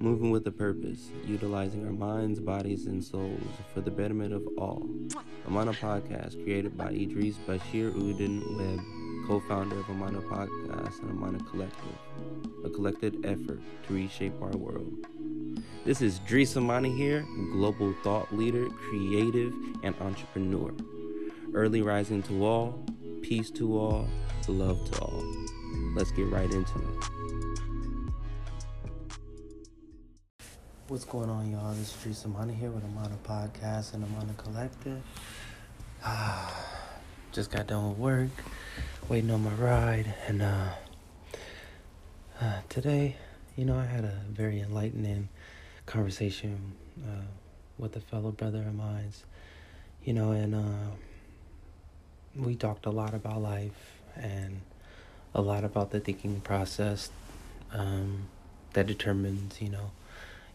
moving with a purpose, utilizing our minds, bodies, and souls for the betterment of all. Amana Podcast, created by Idris Bashir Udin Webb, co founder of Amana Podcast and Amana Collective, a collected effort to reshape our world. This is Dries Amani here, global thought leader, creative, and entrepreneur. Early rising to all, peace to all, love to all. Let's get right into it. What's going on, y'all? This is Dries Amani here with Amana Podcast and Amana Collective. Just got done with work, waiting on my ride, and uh, uh, today, you know, I had a very enlightening conversation uh, with a fellow brother of mine, you know, and uh, we talked a lot about life and a lot about the thinking process um, that determines, you know,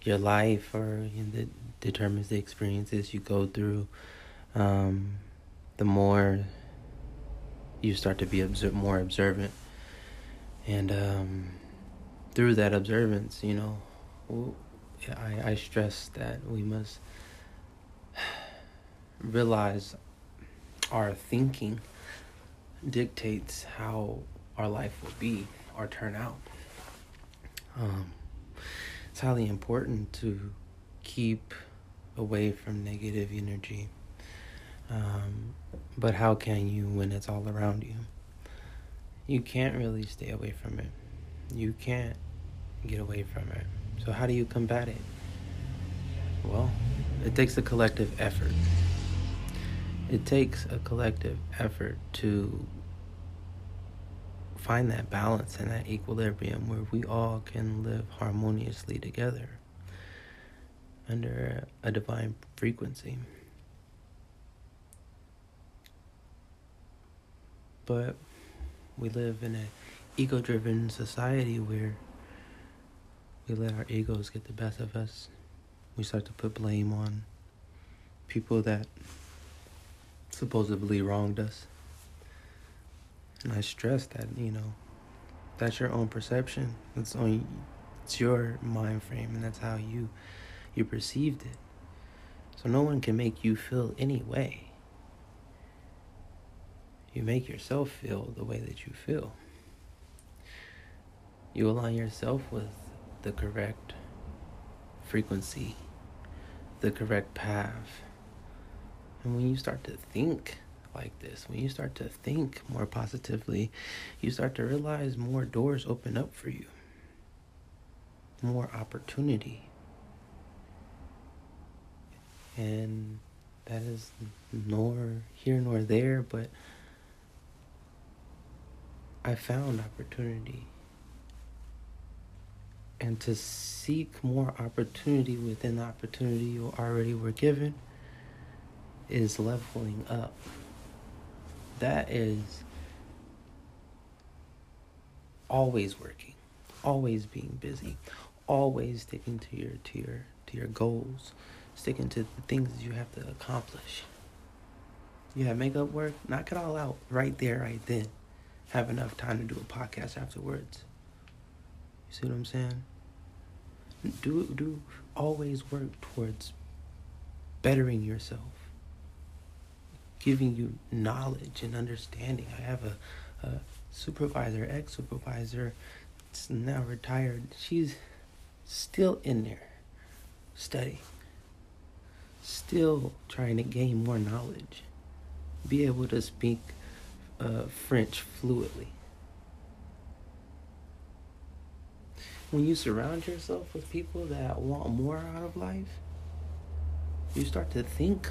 your life or you know, that determines the experiences you go through. Um, the more you start to be more observant, and um, through that observance, you know, I, I stress that we must realize our thinking dictates how our life will be or turn out. Um, it's highly important to keep away from negative energy. Um, but how can you when it's all around you? You can't really stay away from it. You can't get away from it. So, how do you combat it? Well, it takes a collective effort. It takes a collective effort to find that balance and that equilibrium where we all can live harmoniously together under a divine frequency. But we live in an ego driven society where we let our egos get the best of us. We start to put blame on people that supposedly wronged us. And I stress that, you know, that's your own perception. It's only it's your mind frame and that's how you you perceived it. So no one can make you feel any way. You make yourself feel the way that you feel. You align yourself with the correct frequency, the correct path. And when you start to think like this, when you start to think more positively, you start to realize more doors open up for you, more opportunity. And that is nor here nor there, but I found opportunity and to seek more opportunity within the opportunity you already were given is leveling up. That is always working, always being busy, always sticking to your to your to your goals, sticking to the things you have to accomplish. You have makeup work, knock it all out right there, right then. Have enough time to do a podcast afterwards. You see what I'm saying? Do do always work towards bettering yourself, giving you knowledge and understanding. I have a, a supervisor, ex supervisor, now retired. She's still in there studying, still trying to gain more knowledge, be able to speak uh, French fluently. when you surround yourself with people that want more out of life, you start to think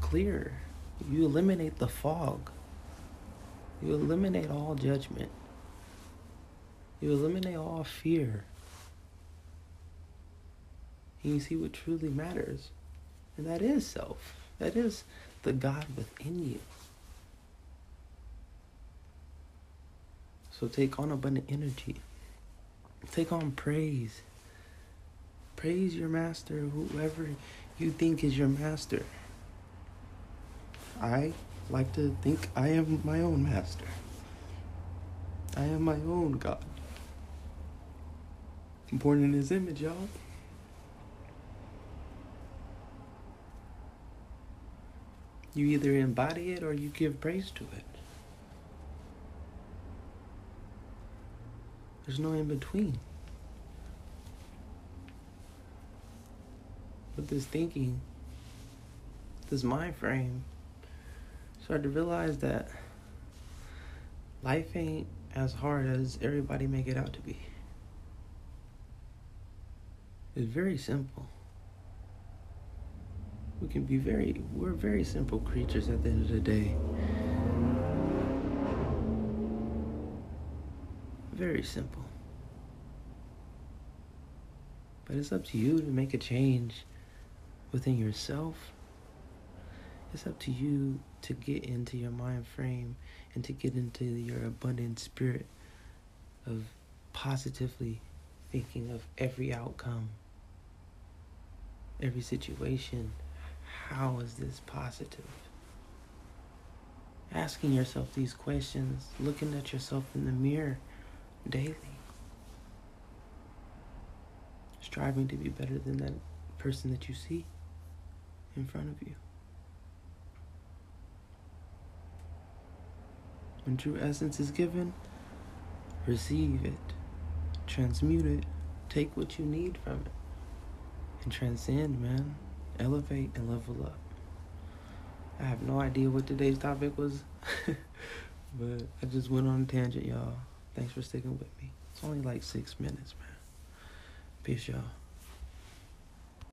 clear. You eliminate the fog. You eliminate all judgment. You eliminate all fear. And you see what truly matters. And that is self. That is the God within you. So take on abundant energy. Take on praise. Praise your master, whoever you think is your master. I like to think I am my own master. I am my own God. I'm born in his image, y'all. You either embody it or you give praise to it. There's no in between. But this thinking, this mind frame, start to realize that life ain't as hard as everybody make it out to be. It's very simple. We can be very, we're very simple creatures at the end of the day. Very simple. But it's up to you to make a change within yourself. It's up to you to get into your mind frame and to get into your abundant spirit of positively thinking of every outcome, every situation. How is this positive? Asking yourself these questions, looking at yourself in the mirror daily, striving to be better than that person that you see in front of you. When true essence is given, receive it, transmute it, take what you need from it, and transcend, man. Elevate and level up. I have no idea what today's topic was, but I just went on a tangent, y'all. Thanks for sticking with me. It's only like six minutes, man. Peace, y'all.